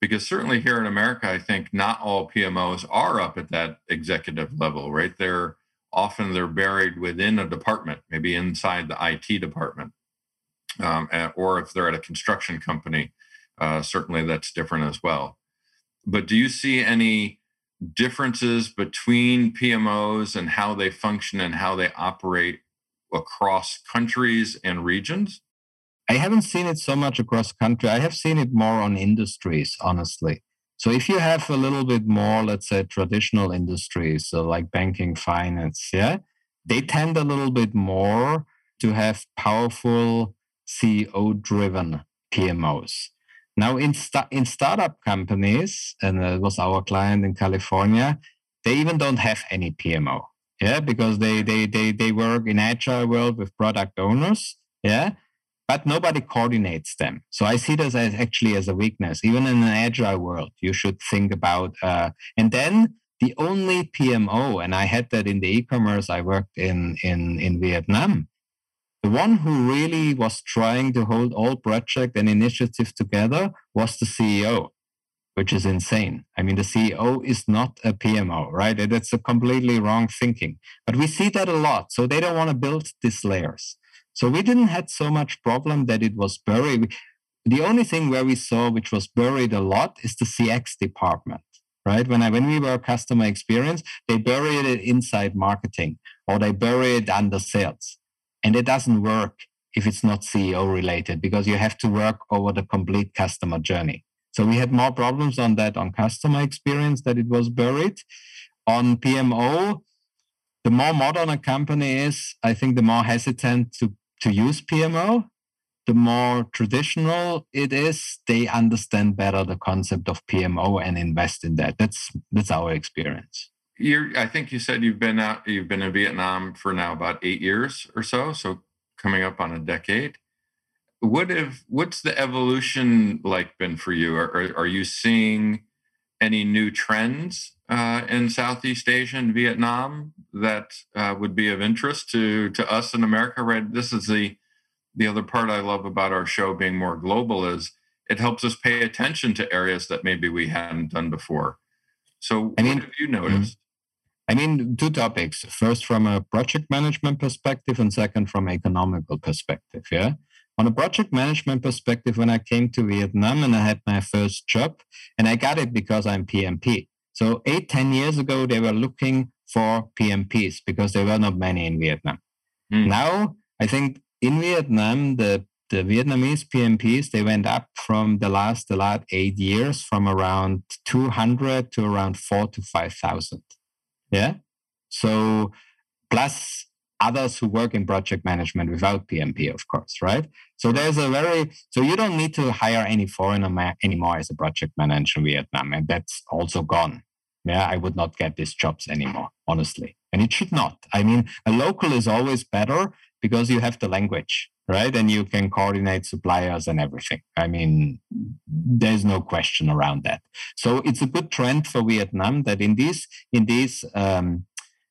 Because certainly here in America, I think not all PMOs are up at that executive level, right? They're often they're buried within a department, maybe inside the IT department, um, or if they're at a construction company, uh, certainly that's different as well. But do you see any differences between PMOs and how they function and how they operate across countries and regions? I haven't seen it so much across country. I have seen it more on industries, honestly. So if you have a little bit more, let's say, traditional industries, so like banking, finance, yeah, they tend a little bit more to have powerful CEO-driven PMOs. Now, in sta- in startup companies, and uh, it was our client in California, they even don't have any PMO yeah because they they they, they work in agile world with product owners yeah but nobody coordinates them. So i see this as actually as a weakness. Even in an agile world you should think about uh, and then the only pmo and i had that in the e-commerce i worked in in in vietnam. The one who really was trying to hold all project and initiative together was the ceo which is insane. I mean, the CEO is not a PMO, right? That's a completely wrong thinking. But we see that a lot. So they don't want to build these layers. So we didn't had so much problem that it was buried. The only thing where we saw which was buried a lot is the CX department, right? When I when we were customer experience, they buried it inside marketing or they bury it under sales. And it doesn't work if it's not CEO related because you have to work over the complete customer journey. So we had more problems on that on customer experience that it was buried. On PMO, the more modern a company is, I think the more hesitant to, to use PMO. The more traditional it is, they understand better the concept of PMO and invest in that. That's that's our experience. You're, I think you said you've been out, you've been in Vietnam for now about eight years or so, so coming up on a decade what if what's the evolution like been for you are, are, are you seeing any new trends uh, in southeast asia and vietnam that uh, would be of interest to to us in america right this is the the other part i love about our show being more global is it helps us pay attention to areas that maybe we hadn't done before So, I mean, what have you mm-hmm. noticed? I mean, two topics. First, from a project management perspective, and second, from an economical perspective. Yeah. On a project management perspective, when I came to Vietnam and I had my first job, and I got it because I'm PMP. So eight, ten years ago, they were looking for PMPs because there were not many in Vietnam. Mm. Now, I think in Vietnam, the the Vietnamese PMPs they went up from the last the last eight years from around 200 to around four to five thousand. Yeah. So plus others who work in project management without PMP, of course, right? So there's a very so you don't need to hire any foreigner ma- anymore as a project manager in Vietnam, and that's also gone. Yeah, I would not get these jobs anymore, honestly, and it should not. I mean, a local is always better because you have the language right? And you can coordinate suppliers and everything. I mean, there's no question around that. So it's a good trend for Vietnam that in these in these um,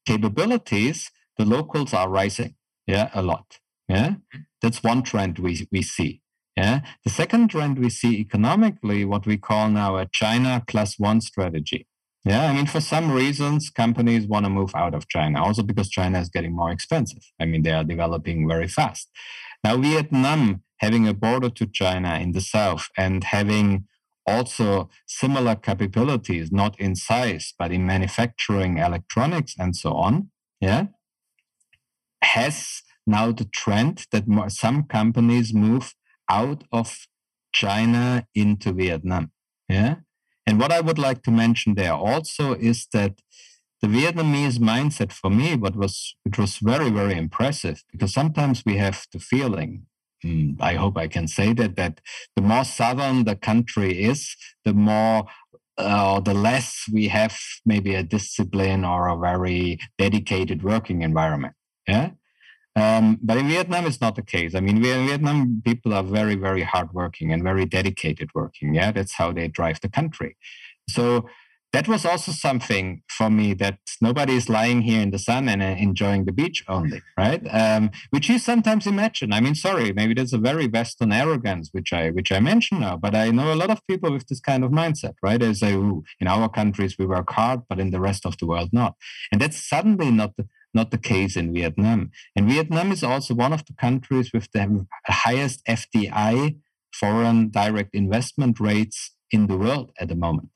capabilities, the locals are rising, yeah, a lot. Yeah, mm-hmm. that's one trend we we see. Yeah, the second trend we see economically, what we call now a China plus one strategy. Yeah, I mean, for some reasons, companies want to move out of China, also because China is getting more expensive. I mean, they are developing very fast. Now, Vietnam having a border to China in the south and having also similar capabilities, not in size, but in manufacturing electronics and so on, yeah, has now the trend that more, some companies move out of China into Vietnam. Yeah. And what I would like to mention there also is that the Vietnamese mindset for me, what was it was very very impressive because sometimes we have the feeling. Hmm, I hope I can say that that the more southern the country is, the more uh, the less we have maybe a discipline or a very dedicated working environment. Yeah. Um, but in Vietnam, it's not the case. I mean, in Vietnam, people are very, very hardworking and very dedicated working. Yeah, that's how they drive the country. So that was also something for me that nobody is lying here in the sun and uh, enjoying the beach only, right? Um, which you sometimes imagine. I mean, sorry, maybe that's a very Western arrogance, which I which I mention now. But I know a lot of people with this kind of mindset, right? They say, in our countries we work hard, but in the rest of the world not, and that's suddenly not the not the case in Vietnam. And Vietnam is also one of the countries with the highest FDI, foreign direct investment rates in the world at the moment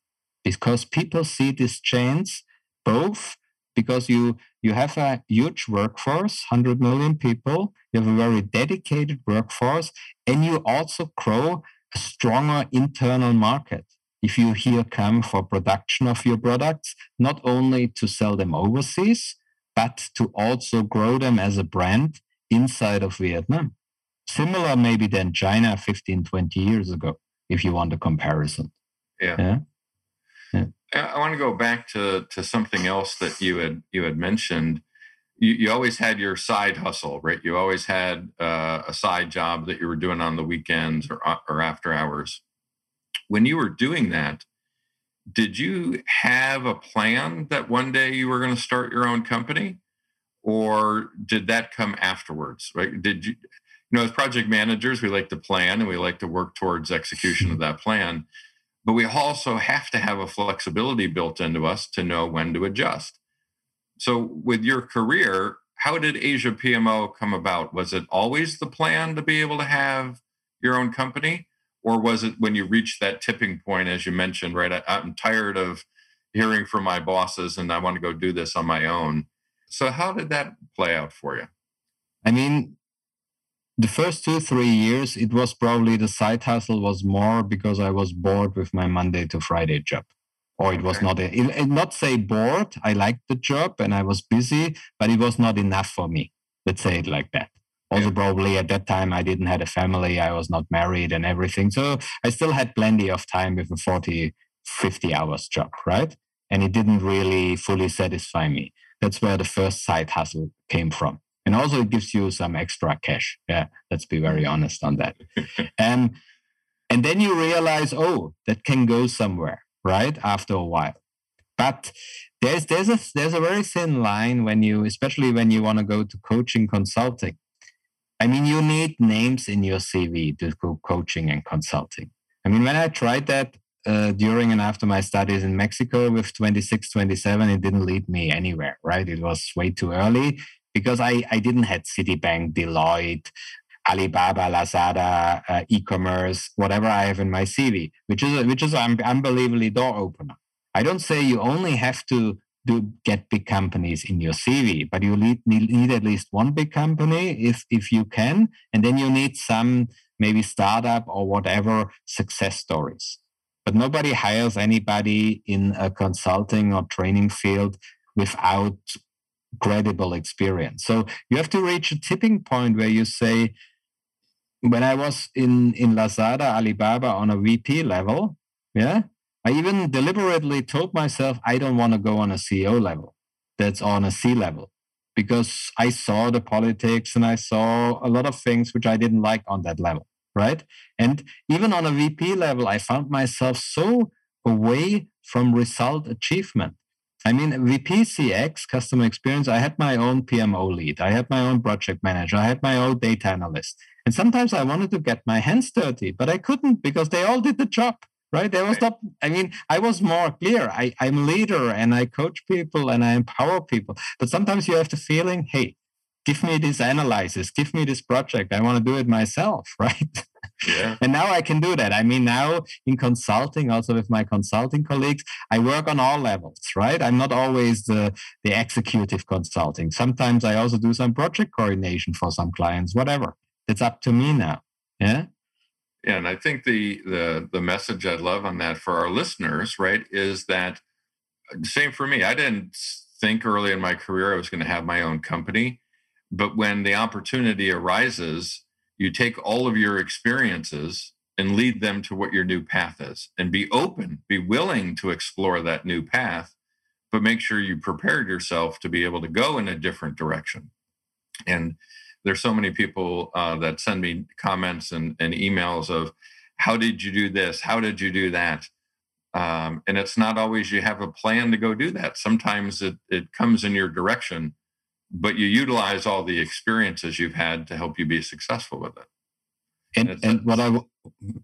because people see this chance both because you you have a huge workforce 100 million people you have a very dedicated workforce and you also grow a stronger internal market if you here come for production of your products not only to sell them overseas but to also grow them as a brand inside of vietnam similar maybe than china 15 20 years ago if you want a comparison yeah, yeah? I want to go back to to something else that you had you had mentioned. You, you always had your side hustle, right? You always had uh, a side job that you were doing on the weekends or uh, or after hours. When you were doing that, did you have a plan that one day you were going to start your own company, or did that come afterwards? Right? Did you? You know, as project managers, we like to plan and we like to work towards execution of that plan but we also have to have a flexibility built into us to know when to adjust. So, with your career, how did Asia PMO come about? Was it always the plan to be able to have your own company? Or was it when you reached that tipping point, as you mentioned, right? I, I'm tired of hearing from my bosses and I want to go do this on my own. So, how did that play out for you? I mean, the first two three years it was probably the side hustle was more because i was bored with my monday to friday job or it was not a, it, not say bored i liked the job and i was busy but it was not enough for me let's say it like that also probably at that time i didn't have a family i was not married and everything. So i still had plenty of time with a 40 50 hours job right? And it didn't really fully satisfy me. That's where the first side hustle came from. And also it gives you some extra cash. Yeah let's be very honest on that. Um, and then you realize oh that can go somewhere right after a while. But there's there's a there's a very thin line when you especially when you want to go to coaching consulting i mean you need names in your cv to go coaching and consulting i mean when i tried that uh, during and after my studies in Mexico with 26, 27, it didn't lead me anywhere, right? It was way too early because I, I didn't have Citibank, Deloitte, Alibaba, Lazada, uh, e-commerce, whatever I have in my CV, which is which is an unbelievably door opener. I don't say you only have to do get big companies in your CV, but you need, need, at least one big company if if you can, and then you need some maybe startup or whatever success stories. But nobody hires anybody in a consulting or training field without credible experience. So you have to reach a tipping point where you say, when I was in, in Lazada, Alibaba on a VP level, yeah, I even deliberately told myself I don't want to go on a CEO level. That's on a C level because I saw the politics and I saw a lot of things which I didn't like on that level, right? And even on a VP level, I found myself so away from result achievement. I mean, VP CX, customer experience, I had my own PMO lead, I had my own project manager, I had my own data analyst. And sometimes I wanted to get my hands dirty, but I couldn't because they all did the job, right? There was not, I mean, I was more clear. I, I'm a leader and I coach people and I empower people. But sometimes you have the feeling, hey, give me this analysis, give me this project. I want to do it myself, right? Yeah. and now I can do that. I mean, now in consulting, also with my consulting colleagues, I work on all levels, right? I'm not always the, the executive consulting. Sometimes I also do some project coordination for some clients, whatever. It's up to me now. Yeah. And I think the the the message I'd love on that for our listeners, right, is that uh, same for me. I didn't think early in my career I was going to have my own company, but when the opportunity arises, you take all of your experiences and lead them to what your new path is, and be open, be willing to explore that new path, but make sure you prepared yourself to be able to go in a different direction. And there's so many people uh, that send me comments and, and, emails of how did you do this? How did you do that? Um, and it's not always you have a plan to go do that. Sometimes it, it comes in your direction but you utilize all the experiences you've had to help you be successful with it. And, and, and what i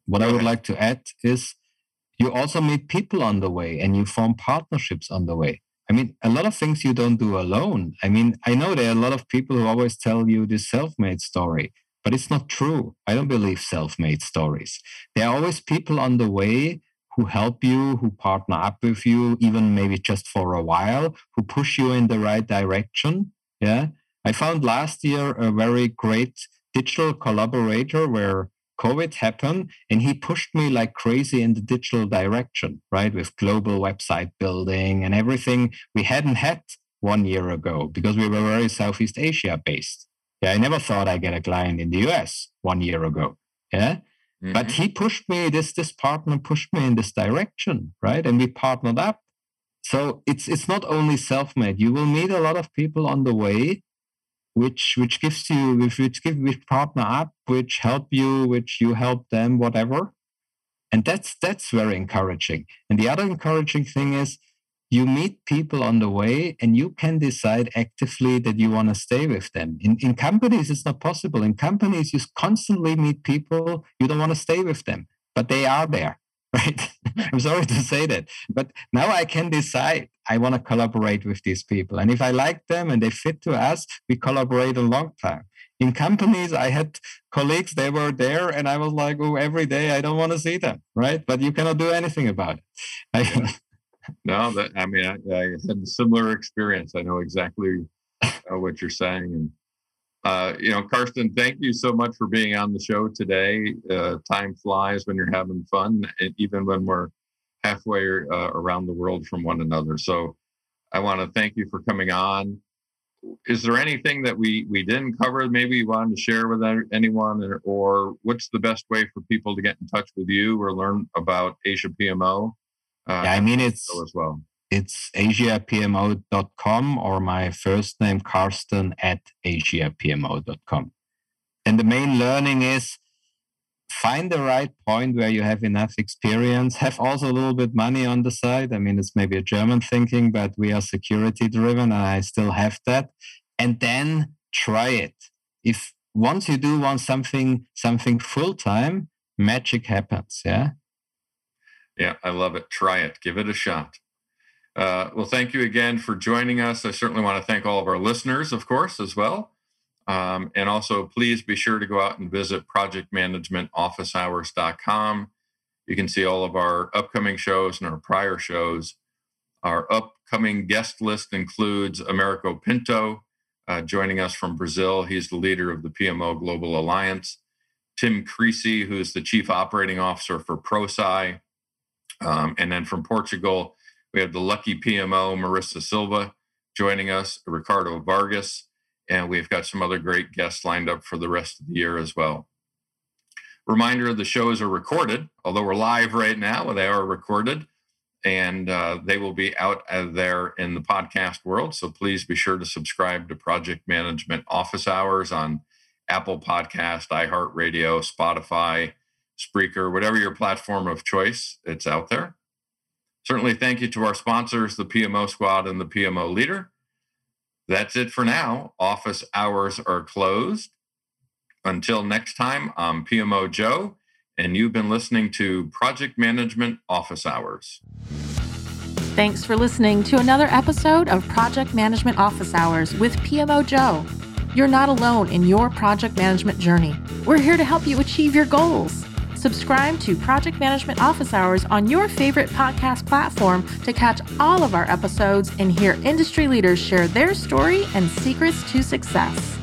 what i would like to add is you also meet people on the way and you form partnerships on the way I mean, a lot of things you don't do alone. I mean, I know there are a lot of people who always tell you this self made story, but it's not true. I don't believe self made stories. There are always people on the way who help you, who partner up with you, even maybe just for a while, who push you in the right direction. Yeah. I found last year a very great digital collaborator where COVID happened and he pushed me like crazy in the digital direction, right? With global website building and everything we hadn't had one year ago because we were very Southeast Asia based. Yeah, I never thought I'd get a client in the US one year ago. Yeah. Mm-hmm. But he pushed me, this this partner pushed me in this direction, right? And we partnered up. So it's it's not only self-made. You will meet a lot of people on the way which which gives you which, which give which partner up which help you which you help them whatever. And that's that's very encouraging. And the other encouraging thing is you meet people on the way and you can decide actively that you want to stay with them. In, in companies it's not possible. In companies you constantly meet people you don't want to stay with them but they are there right? I'm sorry to say that, but now I can decide I want to collaborate with these people. And if I like them and they fit to us, we collaborate a long time. In companies, I had colleagues, they were there, and I was like, oh, every day I don't want to see them, right? But you cannot do anything about it. No, that, I mean, I, I, had a similar experience. I know exactly uh, what you're saying. And uh, you know, Carsten, thank you so much for being on the show today. Uh, time flies when you're having fun, and even when we're halfway uh, around the world from one another. So I want to thank you for coming on. Is there anything that we we didn't cover? Maybe you wanted to share with anyone, or, or what's the best way for people to get in touch with you or learn about Asia PMO? Uh, yeah, I mean it's as well it's asiapmo.com or my first name, Carsten at asiapmo.com. And the main learning is find the right point where you have enough experience, have also a little bit money on the side. I mean, it's maybe a German thinking, but we are security driven and I still have that. And then try it. If once you do want something, something full time, magic happens. Yeah. Yeah, I love it. Try it. Give it a shot. Uh, well, thank you again for joining us. I certainly want to thank all of our listeners, of course, as well. Um, and also, please be sure to go out and visit projectmanagementofficehours.com. You can see all of our upcoming shows and our prior shows. Our upcoming guest list includes Americo Pinto, uh, joining us from Brazil. He's the leader of the PMO Global Alliance. Tim Creasey, who is the Chief Operating Officer for Prosci. Um, and then from Portugal, we have the lucky PMO, Marisa Silva, joining us, Ricardo Vargas, and we've got some other great guests lined up for the rest of the year as well. Reminder the shows are recorded, although we're live right now, they are recorded and uh, they will be out there in the podcast world. So please be sure to subscribe to Project Management Office Hours on Apple Podcast, iHeartRadio, Spotify, Spreaker, whatever your platform of choice, it's out there. Certainly, thank you to our sponsors, the PMO Squad and the PMO Leader. That's it for now. Office hours are closed. Until next time, I'm PMO Joe, and you've been listening to Project Management Office Hours. Thanks for listening to another episode of Project Management Office Hours with PMO Joe. You're not alone in your project management journey. We're here to help you achieve your goals. Subscribe to Project Management Office Hours on your favorite podcast platform to catch all of our episodes and hear industry leaders share their story and secrets to success.